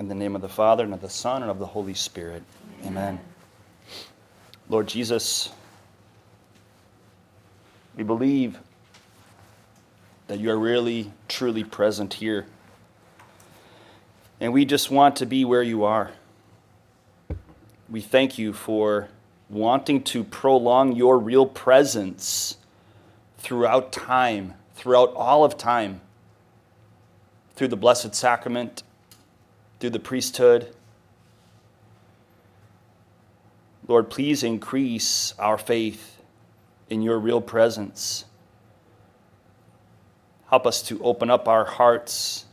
In the name of the Father, and of the Son, and of the Holy Spirit. Amen. Lord Jesus, we believe that you are really, truly present here. And we just want to be where you are. We thank you for wanting to prolong your real presence throughout time, throughout all of time, through the Blessed Sacrament, through the priesthood. Lord, please increase our faith in your real presence. Help us to open up our hearts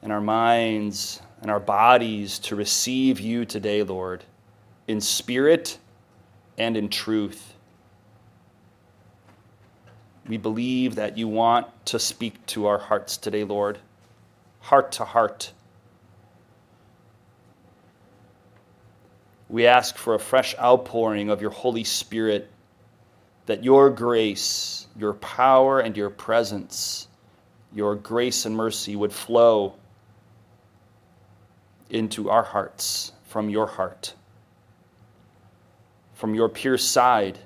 and our minds and our bodies to receive you today, Lord, in spirit and in truth. We believe that you want to speak to our hearts today, Lord, heart to heart. We ask for a fresh outpouring of your Holy Spirit, that your grace, your power, and your presence, your grace and mercy would flow into our hearts from your heart, from your pure side,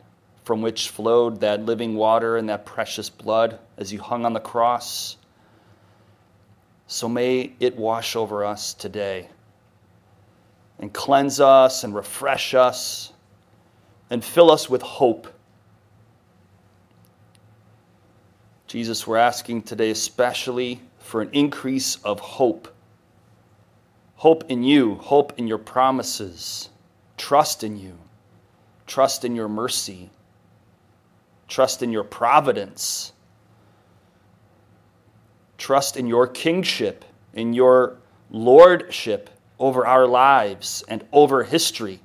from which flowed that living water and that precious blood as you hung on the cross. So may it wash over us today and cleanse us and refresh us and fill us with hope. Jesus, we're asking today especially for an increase of hope. Hope in you, hope in your promises, trust in you, trust in your mercy, trust in your providence, trust in your kingship, in your lordship over our lives and over history.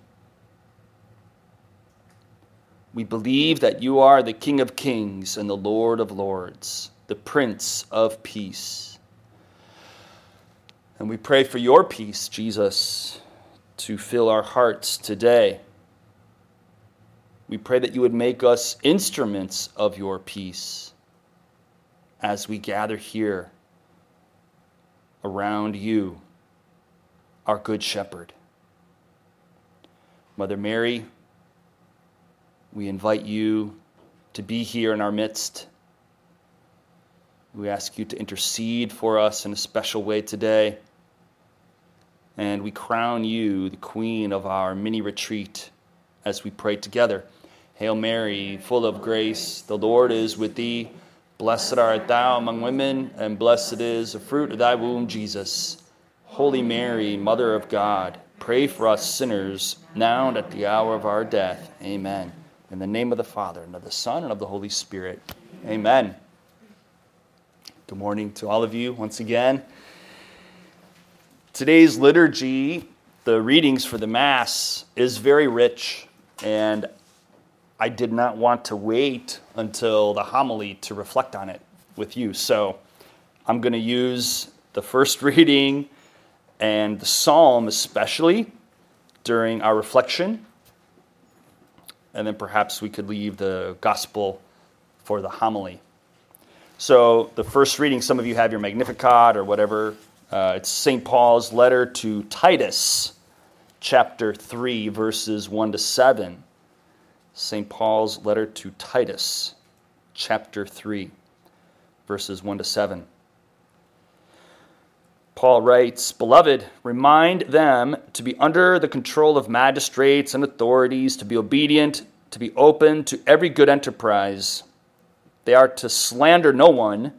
We believe that you are the King of kings and the Lord of lords, the Prince of peace. And we pray for your peace, Jesus, to fill our hearts today. We pray that you would make us instruments of your peace as we gather here around you our Good Shepherd. Mother Mary, we invite you to be here in our midst. We ask you to intercede for us in a special way today. And we crown you the queen of our mini retreat as we pray together. Hail Mary, full of grace, the Lord is with thee. Blessed art thou among women, and blessed is the fruit of thy womb, Jesus. Holy Mary, Mother of God, pray for us sinners, now and at the hour of our death. Amen. In the name of the Father, and of the Son, and of the Holy Spirit. Amen. Good morning to all of you once again. Today's liturgy, the readings for the Mass, is very rich, and I did not want to wait until the homily to reflect on it with you. So I'm going to use the first reading and the psalm, especially during our reflection. And then perhaps we could leave the gospel for the homily. So, the first reading, some of you have your Magnificat or whatever. Uh, it's St. Paul's letter to Titus, chapter 3, verses 1 to 7. St. Paul's letter to Titus, chapter 3, verses 1 to 7. Paul writes, Beloved, remind them to be under the control of magistrates and authorities, to be obedient, to be open to every good enterprise. They are to slander no one,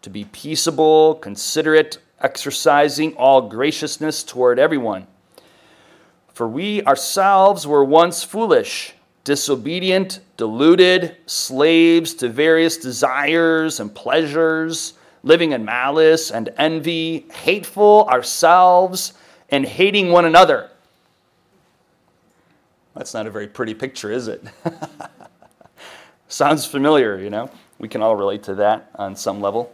to be peaceable, considerate, exercising all graciousness toward everyone. For we ourselves were once foolish, disobedient, deluded, slaves to various desires and pleasures living in malice and envy, hateful ourselves, and hating one another. That's not a very pretty picture, is it? Sounds familiar, you know? We can all relate to that on some level.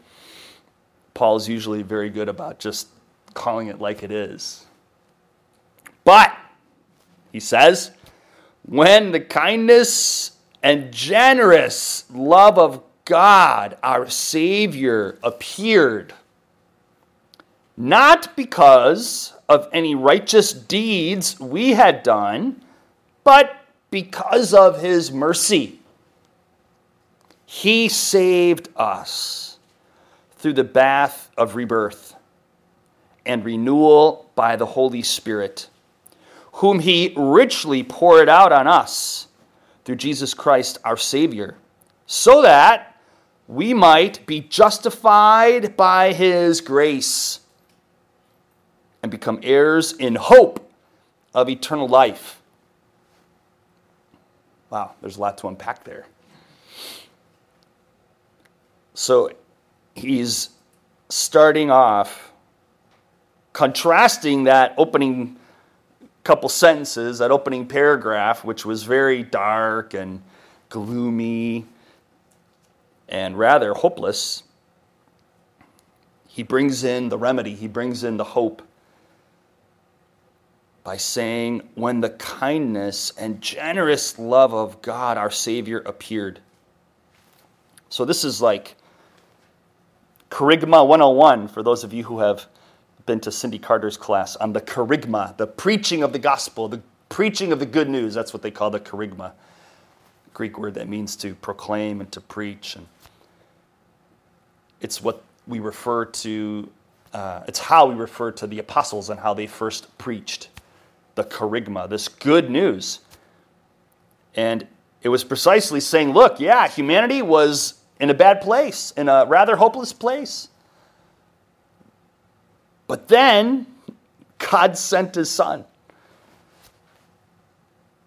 Paul's usually very good about just calling it like it is. But, he says, when the kindness and generous love of God, our Savior, appeared, not because of any righteous deeds we had done, but because of his mercy. He saved us through the bath of rebirth and renewal by the Holy Spirit, whom he richly poured out on us through Jesus Christ our Savior, so that we might be justified by his grace and become heirs in hope of eternal life. Wow, there's a lot to unpack there. So he's starting off contrasting that opening couple sentences, that opening paragraph, which was very dark and gloomy and rather hopeless. He brings in the remedy, he brings in the hope by saying, When the kindness and generous love of God, our Savior, appeared. So, this is like Kerygma 101 for those of you who have been to Cindy Carter's class on the kerygma, the preaching of the gospel, the preaching of the good news. That's what they call the kerygma. Greek word that means to proclaim and to preach. And it's what we refer to, uh, it's how we refer to the apostles and how they first preached the kerygma, this good news. And it was precisely saying, look, yeah, humanity was in a bad place, in a rather hopeless place. But then God sent his son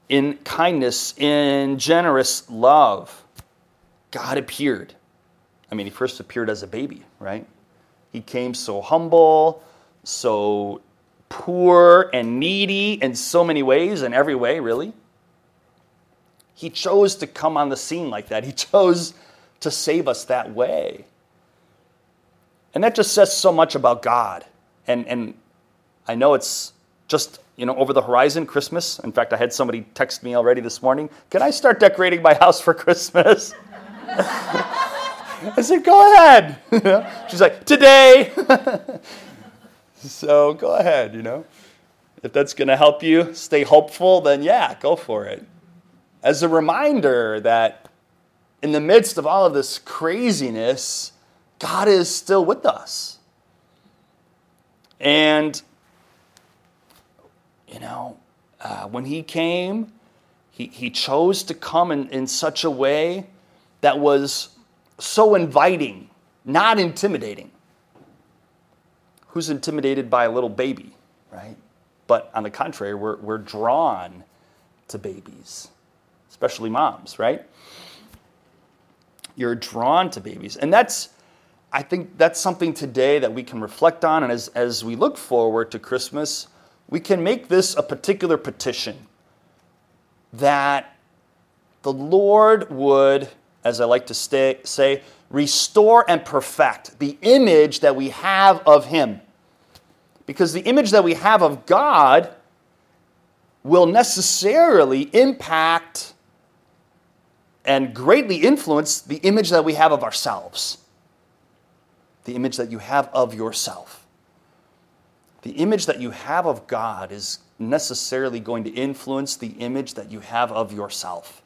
in kindness, in generous love. God appeared. I mean, he first appeared as a baby, right? He came so humble, so poor and needy in so many ways, in every way, really. He chose to come on the scene like that. He chose to save us that way. And that just says so much about God. And, and I know it's just you know over the horizon christmas in fact i had somebody text me already this morning can i start decorating my house for christmas i said go ahead she's like today So go ahead, you know. If that's going to help you stay hopeful, then yeah, go for it. As a reminder that in the midst of all of this craziness, God is still with us. And, you know, uh, when He came, he, he chose to come in, in such a way that was so inviting, not intimidating who's intimidated by a little baby, right? But on the contrary, we're, we're drawn to babies, especially moms, right? You're drawn to babies. And that's, I think that's something today that we can reflect on. And as, as we look forward to Christmas, we can make this a particular petition that the Lord would, as I like to stay, say, restore and perfect the image that we have of Him. Because the image that we have of God will necessarily impact and greatly influence the image that we have of ourselves. The image that you have of yourself. The image that you have of God is necessarily going to influence the image that you have of yourself.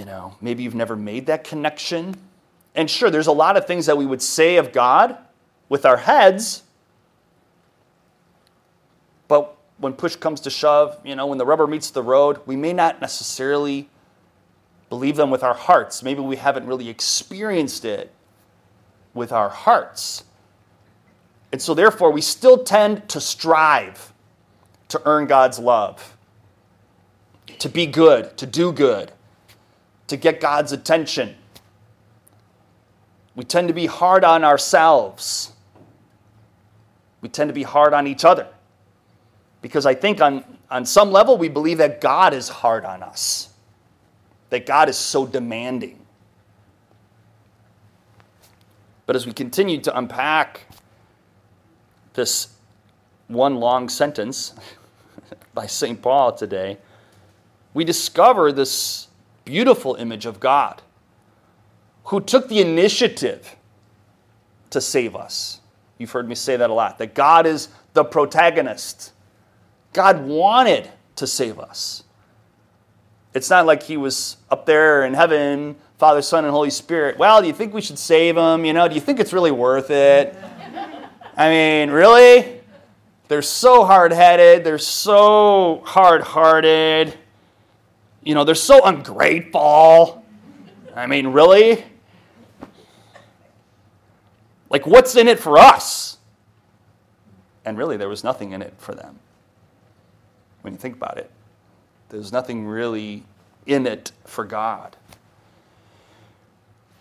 You know, maybe you've never made that connection. And sure, there's a lot of things that we would say of God with our heads, but when push comes to shove, you know, when the rubber meets the road, we may not necessarily believe them with our hearts. Maybe we haven't really experienced it with our hearts. And so, therefore, we still tend to strive to earn God's love, to be good, to do good, to get God's attention. We tend to be hard on ourselves we tend to be hard on each other. Because I think on, on some level we believe that God is hard on us, that God is so demanding. But as we continue to unpack this one long sentence by St. Paul today, we discover this beautiful image of God who took the initiative to save us. You've heard me say that a lot, that God is the protagonist. God wanted to save us. It's not like he was up there in heaven, Father, Son, and Holy Spirit. Well, do you think we should save him? You know, do you think it's really worth it? I mean, really? They're so hard headed, they're so hard hearted, you know, they're so ungrateful. I mean, really? Like, what's in it for us? And really, there was nothing in it for them. When you think about it, there's nothing really in it for God.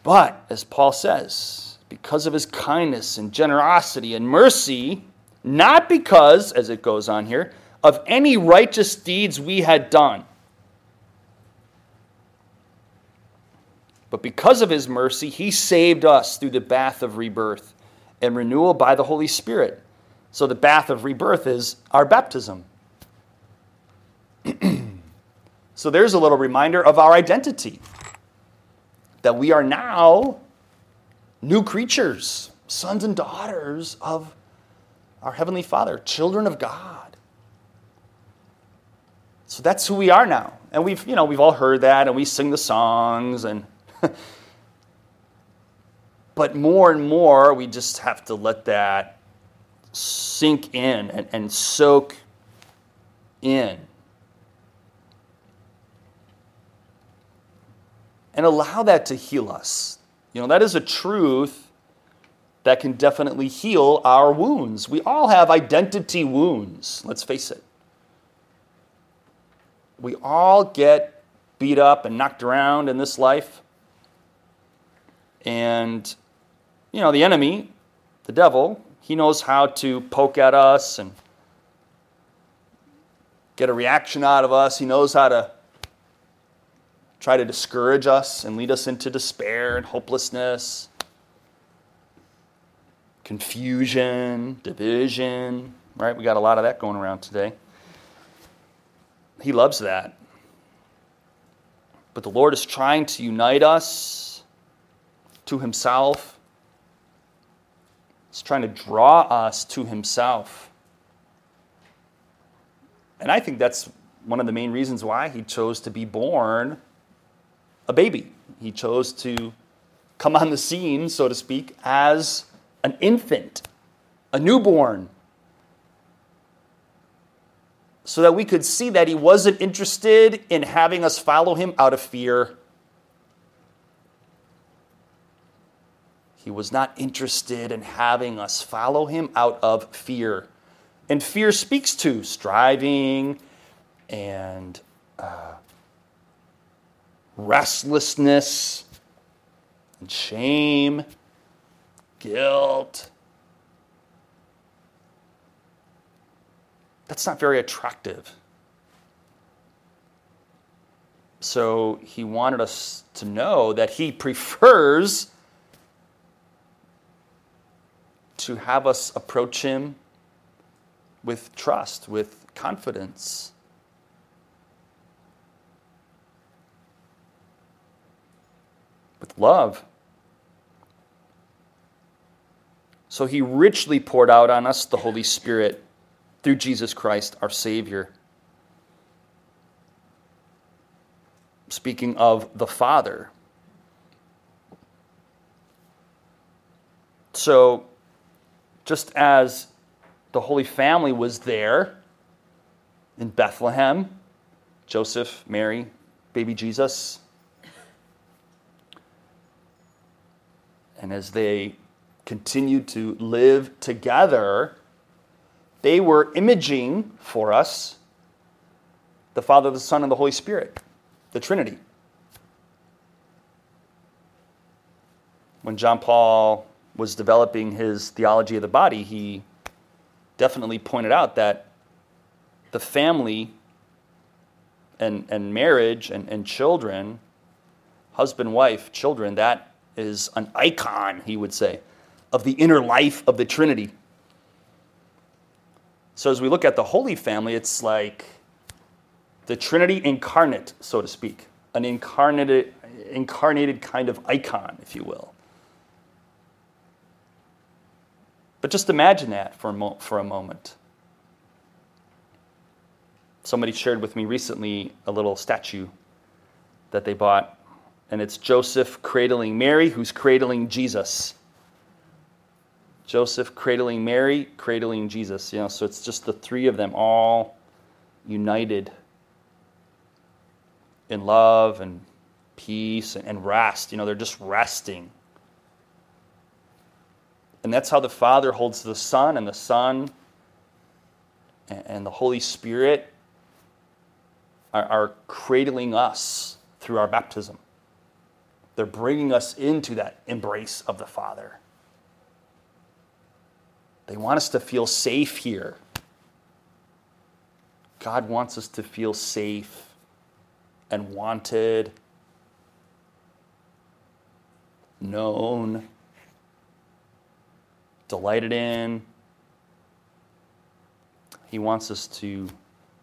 But, as Paul says, because of his kindness and generosity and mercy, not because, as it goes on here, of any righteous deeds we had done, but because of his mercy, he saved us through the bath of rebirth and renewal by the Holy Spirit. So, the bath of rebirth is our baptism. so, there's a little reminder of our identity that we are now new creatures, sons and daughters of our Heavenly Father, children of God. So that's who we are now. And we've, you know, we've all heard that and we sing the songs and but more and more we just have to let that sink in and, and soak in. And allow that to heal us. You know, that is a truth that can definitely heal our wounds. We all have identity wounds, let's face it. We all get beat up and knocked around in this life. And, you know, the enemy, the devil, he knows how to poke at us and get a reaction out of us. He knows how to try to discourage us and lead us into despair and hopelessness confusion, division, right? We got a lot of that going around today. He loves that. But the Lord is trying to unite us to Himself. He's trying to draw us to Himself. And I think that's one of the main reasons why He chose to be born a baby. He chose to come on the scene, so to speak, as an infant, a newborn, so that we could see that he wasn't interested in having us follow him out of fear. He was not interested in having us follow him out of fear. And fear speaks to striving and uh, restlessness and shame guilt. That's not very attractive. So he wanted us to know that he prefers to have us approach him with trust, with confidence. With love. So he richly poured out on us the Holy Spirit through Jesus Christ, our Savior. Speaking of the Father. So, just as the Holy Family was there in Bethlehem, Joseph, Mary, baby Jesus, and as they continued to live together, they were imaging for us the Father, the Son, and the Holy Spirit, the Trinity. When John Paul was developing his theology of the body, he definitely pointed out that the family and, and marriage and, and children, husband, wife, children, that is an icon, he would say, of the inner life of the Trinity. So as we look at the Holy Family, it's like the Trinity incarnate, so to speak, an incarnated, incarnated kind of icon, if you will. But just imagine that for a, mo- for a moment. Somebody shared with me recently a little statue that they bought, and it's Joseph cradling Mary, who's cradling Jesus. Joseph cradling Mary, cradling Jesus. You know, so it's just the three of them all united in love and peace and rest. You know, they're just resting. And that's how the Father holds the Son, and the Son and the Holy Spirit are, are cradling us through our baptism. They're bringing us into that embrace of the Father. They want us to feel safe here. God wants us to feel safe and wanted, known, delighted in. He wants us to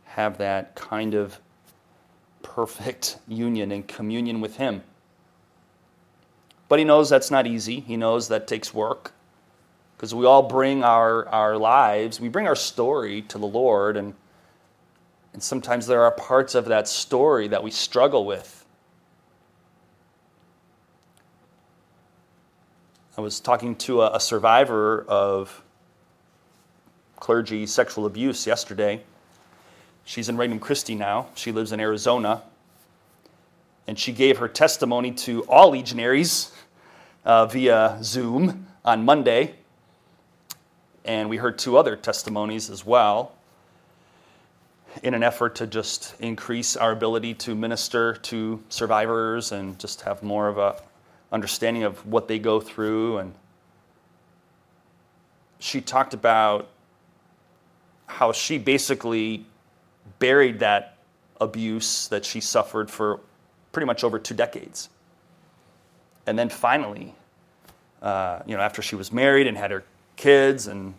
have that kind of perfect union and communion with Him. But He knows that's not easy. He knows that takes work because we all bring our, our lives, we bring our story to the Lord, and, and sometimes there are parts of that story that we struggle with. I was talking to a, a survivor of clergy sexual abuse yesterday. She's in Regnum Christi now. She lives in Arizona. And she gave her testimony to all legionaries uh, via Zoom on Monday and we heard two other testimonies as well in an effort to just increase our ability to minister to survivors and just have more of a understanding of what they go through and she talked about how she basically buried that abuse that she suffered for pretty much over two decades and then finally uh, you know after she was married and had her kids, and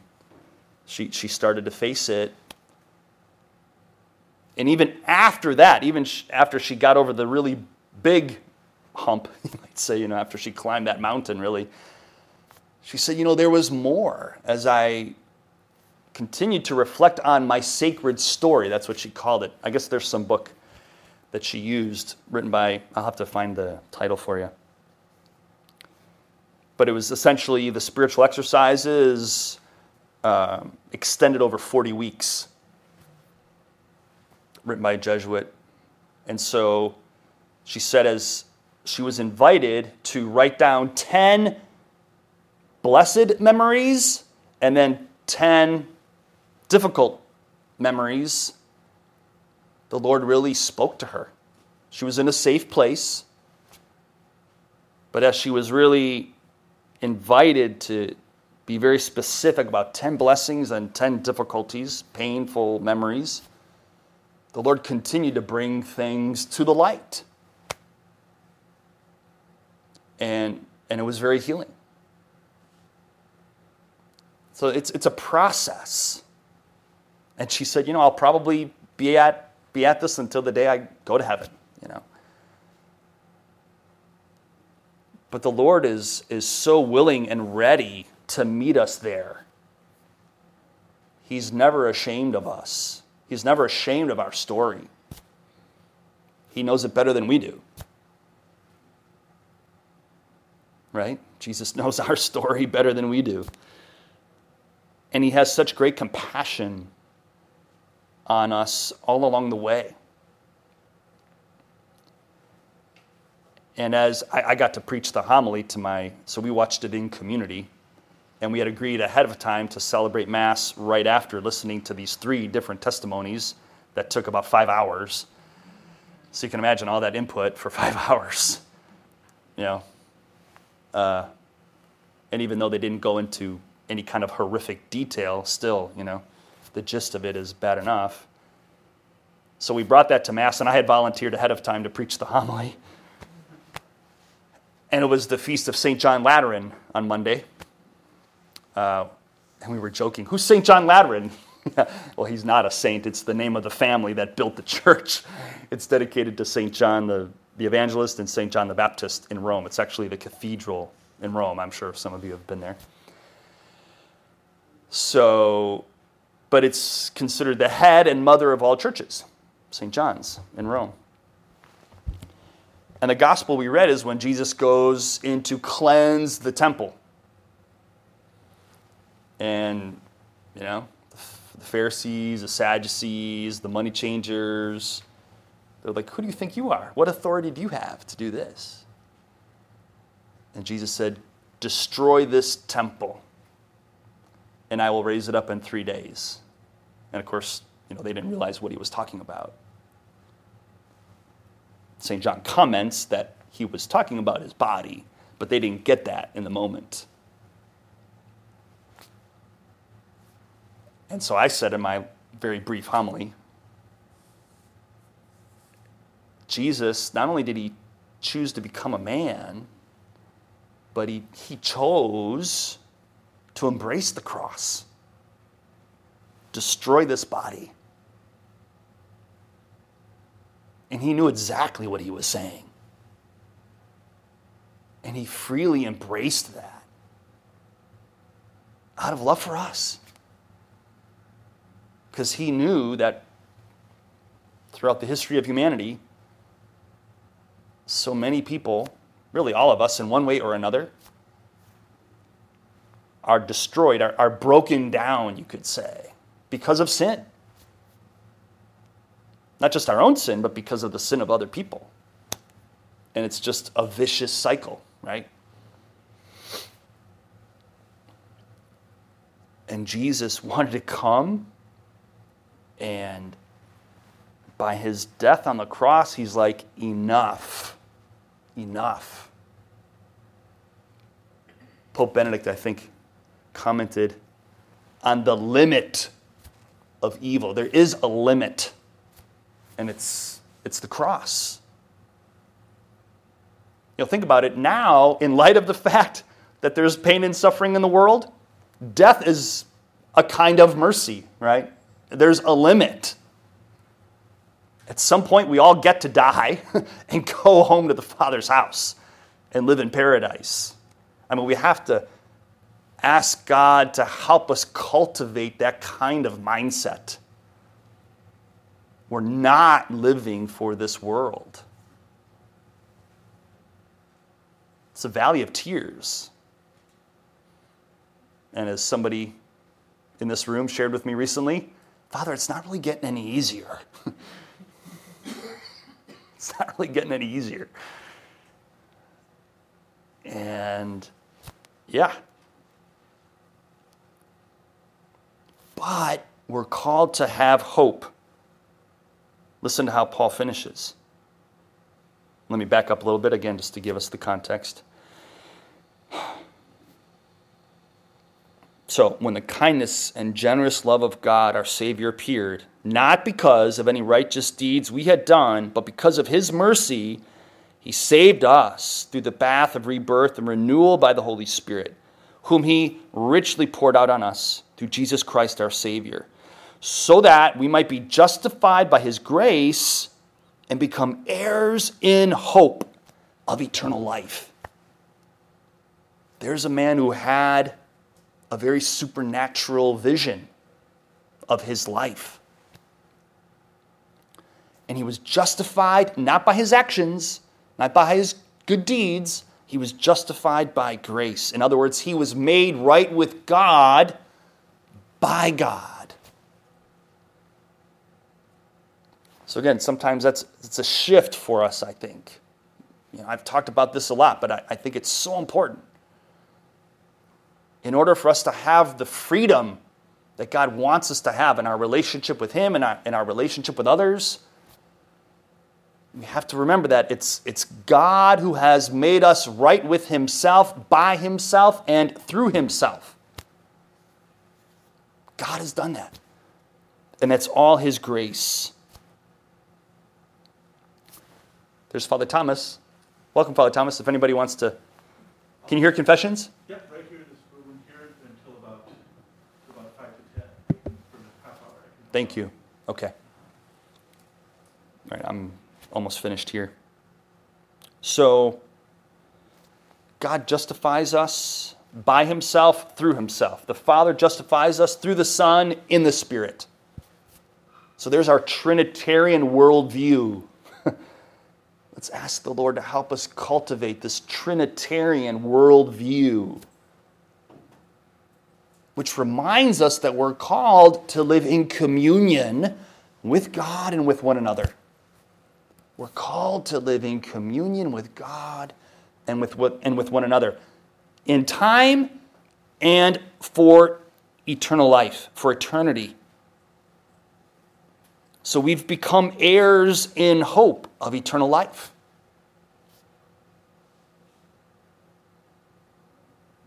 she, she started to face it. And even after that, even sh- after she got over the really big hump, you might say, you know, after she climbed that mountain, really, she said, you know, there was more as I continued to reflect on my sacred story. That's what she called it. I guess there's some book that she used, written by, I'll have to find the title for you but it was essentially the spiritual exercises um, extended over 40 weeks, written by a Jesuit. And so she said, as she was invited to write down 10 blessed memories and then 10 difficult memories, the Lord really spoke to her. She was in a safe place, but as she was really invited to be very specific about 10 blessings and 10 difficulties, painful memories, the Lord continued to bring things to the light. And, and it was very healing. So it's, it's a process. And she said, You know, I'll probably be at, be at this until the day I go to heaven, you know. But the Lord is, is so willing and ready to meet us there. He's never ashamed of us, He's never ashamed of our story. He knows it better than we do. Right? Jesus knows our story better than we do. And He has such great compassion on us all along the way. And as I, I, got to preach the homily to my, so we watched it in community, and we had agreed ahead of time to celebrate Mass right after listening to these three different testimonies that took about five hours. So you can imagine all that input for five hours, you know. Uh, and even though they didn't go into any kind of horrific detail, still, you know, the gist of it is bad enough. So we brought that to Mass, and I had volunteered ahead of time to preach the homily and it was the feast of St. John Lateran on Monday. Uh, and we were joking, who's St. John Lateran? well, he's not a saint. It's the name of the family that built the church. It's dedicated to St. John the, the Evangelist and St. John the Baptist in Rome. It's actually the cathedral in Rome. I'm sure some of you have been there. So, but it's considered the head and mother of all churches, St. John's in Rome. And the gospel we read is when Jesus goes in to cleanse the temple. And, you know, the Pharisees, the Sadducees, the money changers, they're like, Who do you think you are? What authority do you have to do this? And Jesus said, Destroy this temple, and I will raise it up in three days. And of course, you know, they didn't realize what he was talking about. St. John comments that he was talking about his body, but they didn't get that in the moment. And so I said in my very brief homily Jesus, not only did he choose to become a man, but he, he chose to embrace the cross, destroy this body. And he knew exactly what he was saying. And he freely embraced that out of love for us. Because he knew that throughout the history of humanity, so many people, really all of us in one way or another, are destroyed, are, are broken down, you could say, because of sin. Not just our own sin, but because of the sin of other people. And it's just a vicious cycle, right? And Jesus wanted to come and by his death on the cross, he's like, enough. Enough. Pope Benedict, I think, commented on the limit of evil. There is a limit and it's, it's the cross. You know, think about it now, in light of the fact that there's pain and suffering in the world, death is a kind of mercy, right? There's a limit. At some point, we all get to die and go home to the Father's house and live in paradise. I mean, we have to ask God to help us cultivate that kind of mindset we're not living for this world. It's a valley of tears. And as somebody in this room shared with me recently, Father, it's not really getting any easier. it's not really getting any easier. And yeah. But we're called to have hope. Listen to how Paul finishes. Let me back up a little bit again just to give us the context. So, when the kindness and generous love of God, our Savior, appeared, not because of any righteous deeds we had done, but because of His mercy, He saved us through the bath of rebirth and renewal by the Holy Spirit, whom He richly poured out on us through Jesus Christ our Savior so that we might be justified by his grace and become heirs in hope of eternal life. There's a man who had a very supernatural vision of his life. And he was justified not by his actions, not by his good deeds. He was justified by grace. In other words, he was made right with God by God. So again, sometimes that's it's a shift for us, I think. You know, I've talked about this a lot, but I, I think it's so important. In order for us to have the freedom that God wants us to have in our relationship with Him and our, in our relationship with others, we have to remember that it's, it's God who has made us right with Himself, by Himself, and through Himself. God has done that. And that's all His grace. There's Father Thomas. Welcome, Father Thomas. If anybody wants to. Can you hear confessions? Yep, right here in this room here until about, about 5 to 10 for the half hour. Thank you. Okay. All right, I'm almost finished here. So, God justifies us by himself through himself. The Father justifies us through the Son in the Spirit. So there's our Trinitarian worldview. Let's ask the Lord to help us cultivate this Trinitarian worldview, which reminds us that we're called to live in communion with God and with one another. We're called to live in communion with God and with, and with one another in time and for eternal life, for eternity. So we've become heirs in hope of eternal life.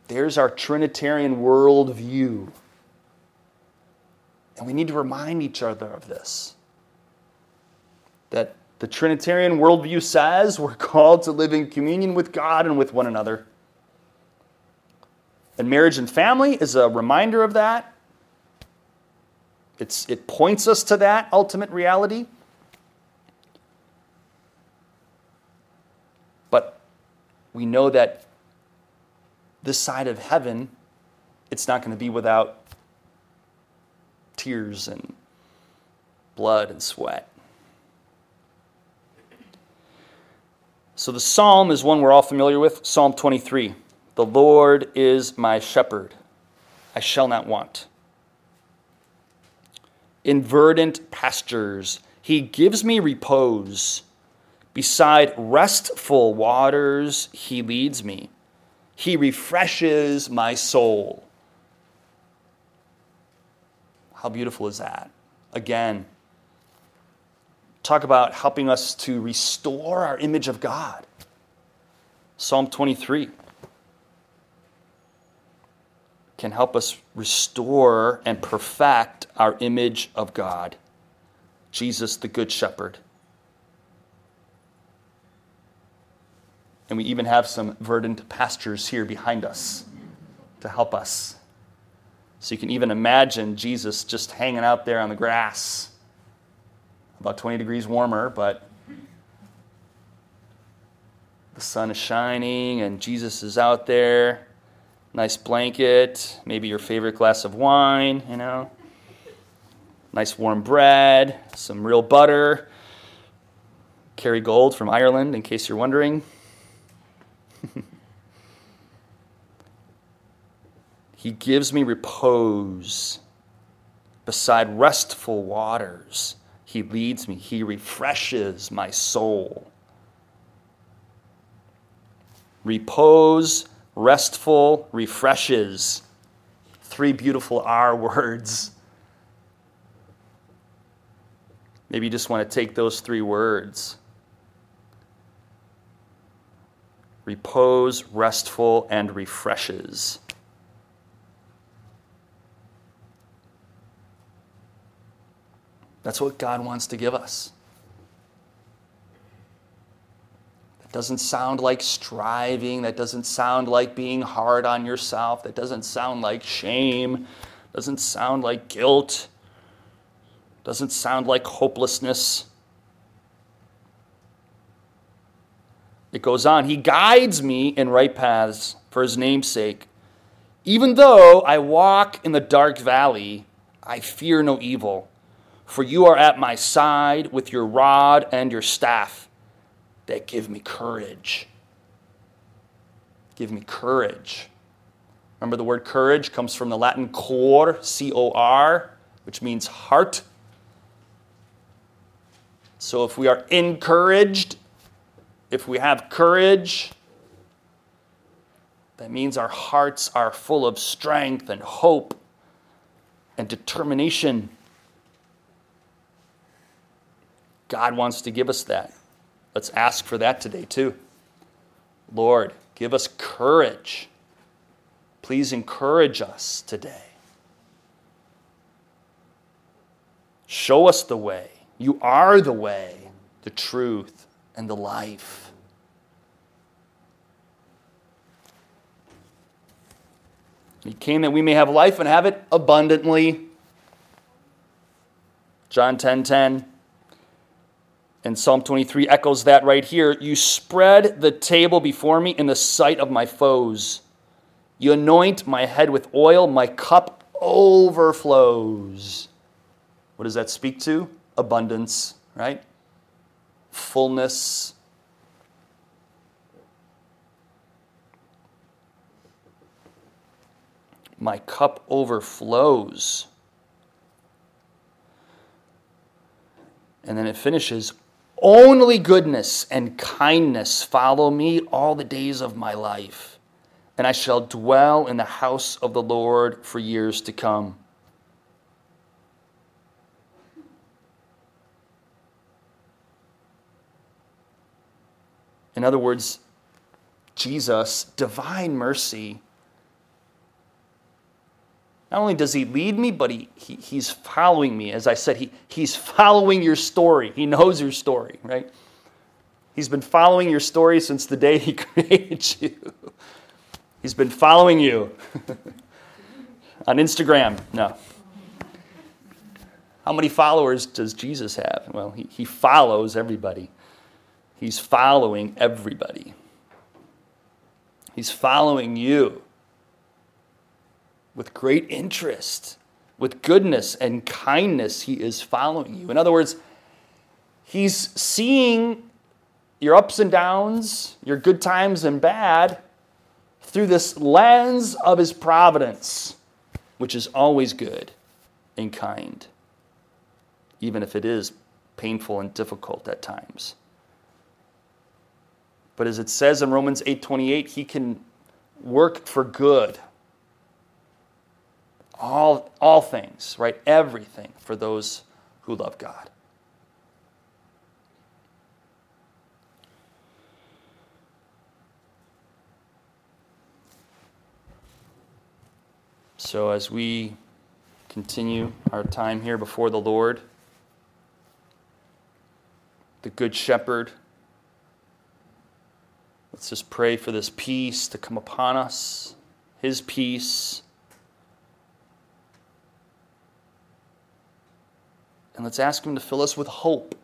There's our Trinitarian worldview. And we need to remind each other of this. That the Trinitarian worldview says we're called to live in communion with God and with one another. And marriage and family is a reminder of that. It's, it points us to that ultimate reality. But we know that this side of heaven, it's not going to be without tears and blood and sweat. So the psalm is one we're all familiar with Psalm 23. The Lord is my shepherd, I shall not want in verdant pastures. He gives me repose. Beside restful waters, He leads me. He refreshes my soul. How beautiful is that? Again, talk about helping us to restore our image of God. Psalm 23 can help us restore and perfect our image of God. Jesus, the Good Shepherd. And we even have some verdant pastures here behind us to help us. So you can even imagine Jesus just hanging out there on the grass, about 20 degrees warmer, but the sun is shining and Jesus is out there nice blanket, maybe your favorite glass of wine, you know, nice warm bread, some real butter. Kerrygold from Ireland, in case you're wondering. he gives me repose beside restful waters. He leads me, He refreshes my soul. Repose restful, refreshes. Three beautiful R words. Maybe you just want to take those three words repose, restful, and refreshes. That's what God wants to give us. That doesn't sound like striving. That doesn't sound like being hard on yourself. That doesn't sound like shame. Doesn't sound like guilt. Doesn't sound like hopelessness. It goes on. He guides me in right paths for his name's sake. Even though I walk in the dark valley, I fear no evil, for you are at my side with your rod and your staff that give me courage. Give me courage. Remember, the word courage comes from the Latin cor, C O R, which means heart. So if we are encouraged, if we have courage, that means our hearts are full of strength and hope and determination. God wants to give us that. Let's ask for that today, too. Lord, give us courage. Please encourage us today. Show us the way. You are the way, the truth, and the life. He came that we may have life and have it abundantly. John 10 10. And Psalm 23 echoes that right here. You spread the table before me in the sight of my foes. You anoint my head with oil, my cup overflows. What does that speak to? Abundance, right? Fullness. My cup overflows. And then it finishes only goodness and kindness follow me all the days of my life, and I shall dwell in the house of the Lord for years to come. In other words, Jesus, divine mercy, not only does he lead me, but he, he, he's following me. As I said, he, he's following your story. He knows your story, right? He's been following your story since the day he created you. He's been following you on Instagram. No. How many followers does Jesus have? Well, he, he follows everybody. He's following everybody. He's following you with great interest, with goodness and kindness, he is following you. In other words, he's seeing your ups and downs, your good times and bad, through this lens of his providence, which is always good and kind, even if it is painful and difficult at times. But as it says in Romans 8:28, he can work for good all, all things, right? Everything for those who love God. So, as we continue our time here before the Lord, the Good Shepherd, let's just pray for this peace to come upon us, His peace And let's ask Him to fill us with hope.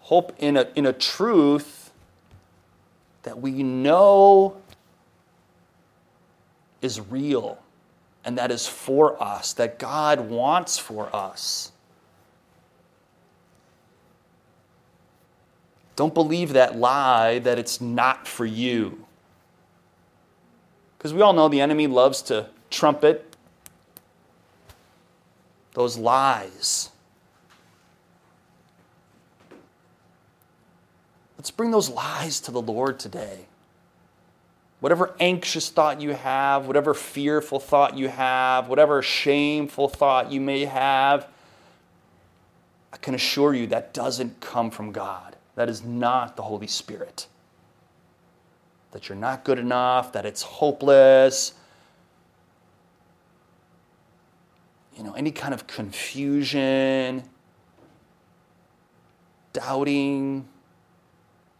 Hope in a, in a truth that we know is real and that is for us, that God wants for us. Don't believe that lie that it's not for you. Because we all know the enemy loves to trumpet those lies. Let's bring those lies to the Lord today. Whatever anxious thought you have, whatever fearful thought you have, whatever shameful thought you may have, I can assure you that doesn't come from God. That is not the Holy Spirit. That you're not good enough, that it's hopeless, you know, any kind of confusion, doubting,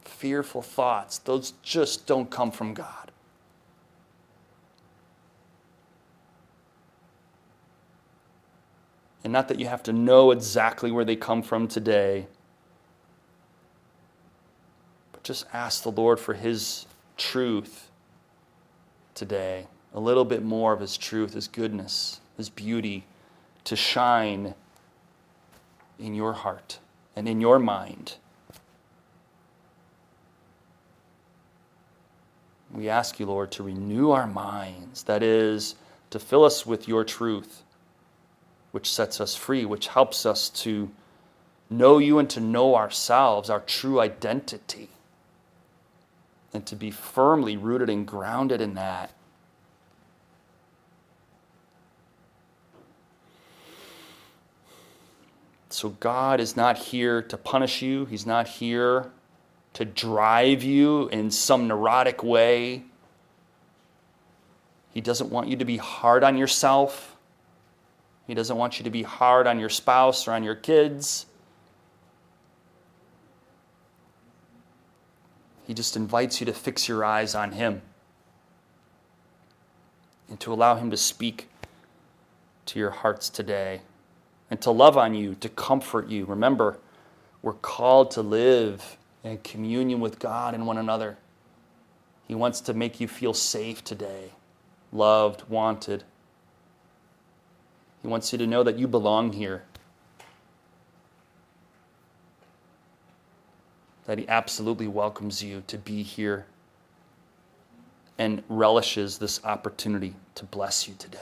fearful thoughts, those just don't come from God. And not that you have to know exactly where they come from today, but just ask the Lord for His truth today. A little bit more of His truth, His goodness, His beauty to shine in your heart and in your mind. We ask you, Lord, to renew our minds, that is, to fill us with your truth, which sets us free, which helps us to know you and to know ourselves, our true identity, and to be firmly rooted and grounded in that. So God is not here to punish you, He's not here to drive you in some neurotic way. He doesn't want you to be hard on yourself. He doesn't want you to be hard on your spouse or on your kids. He just invites you to fix your eyes on Him and to allow Him to speak to your hearts today and to love on you, to comfort you. Remember, we're called to live in communion with God and one another. He wants to make you feel safe today, loved, wanted. He wants you to know that you belong here. That He absolutely welcomes you to be here and relishes this opportunity to bless you today.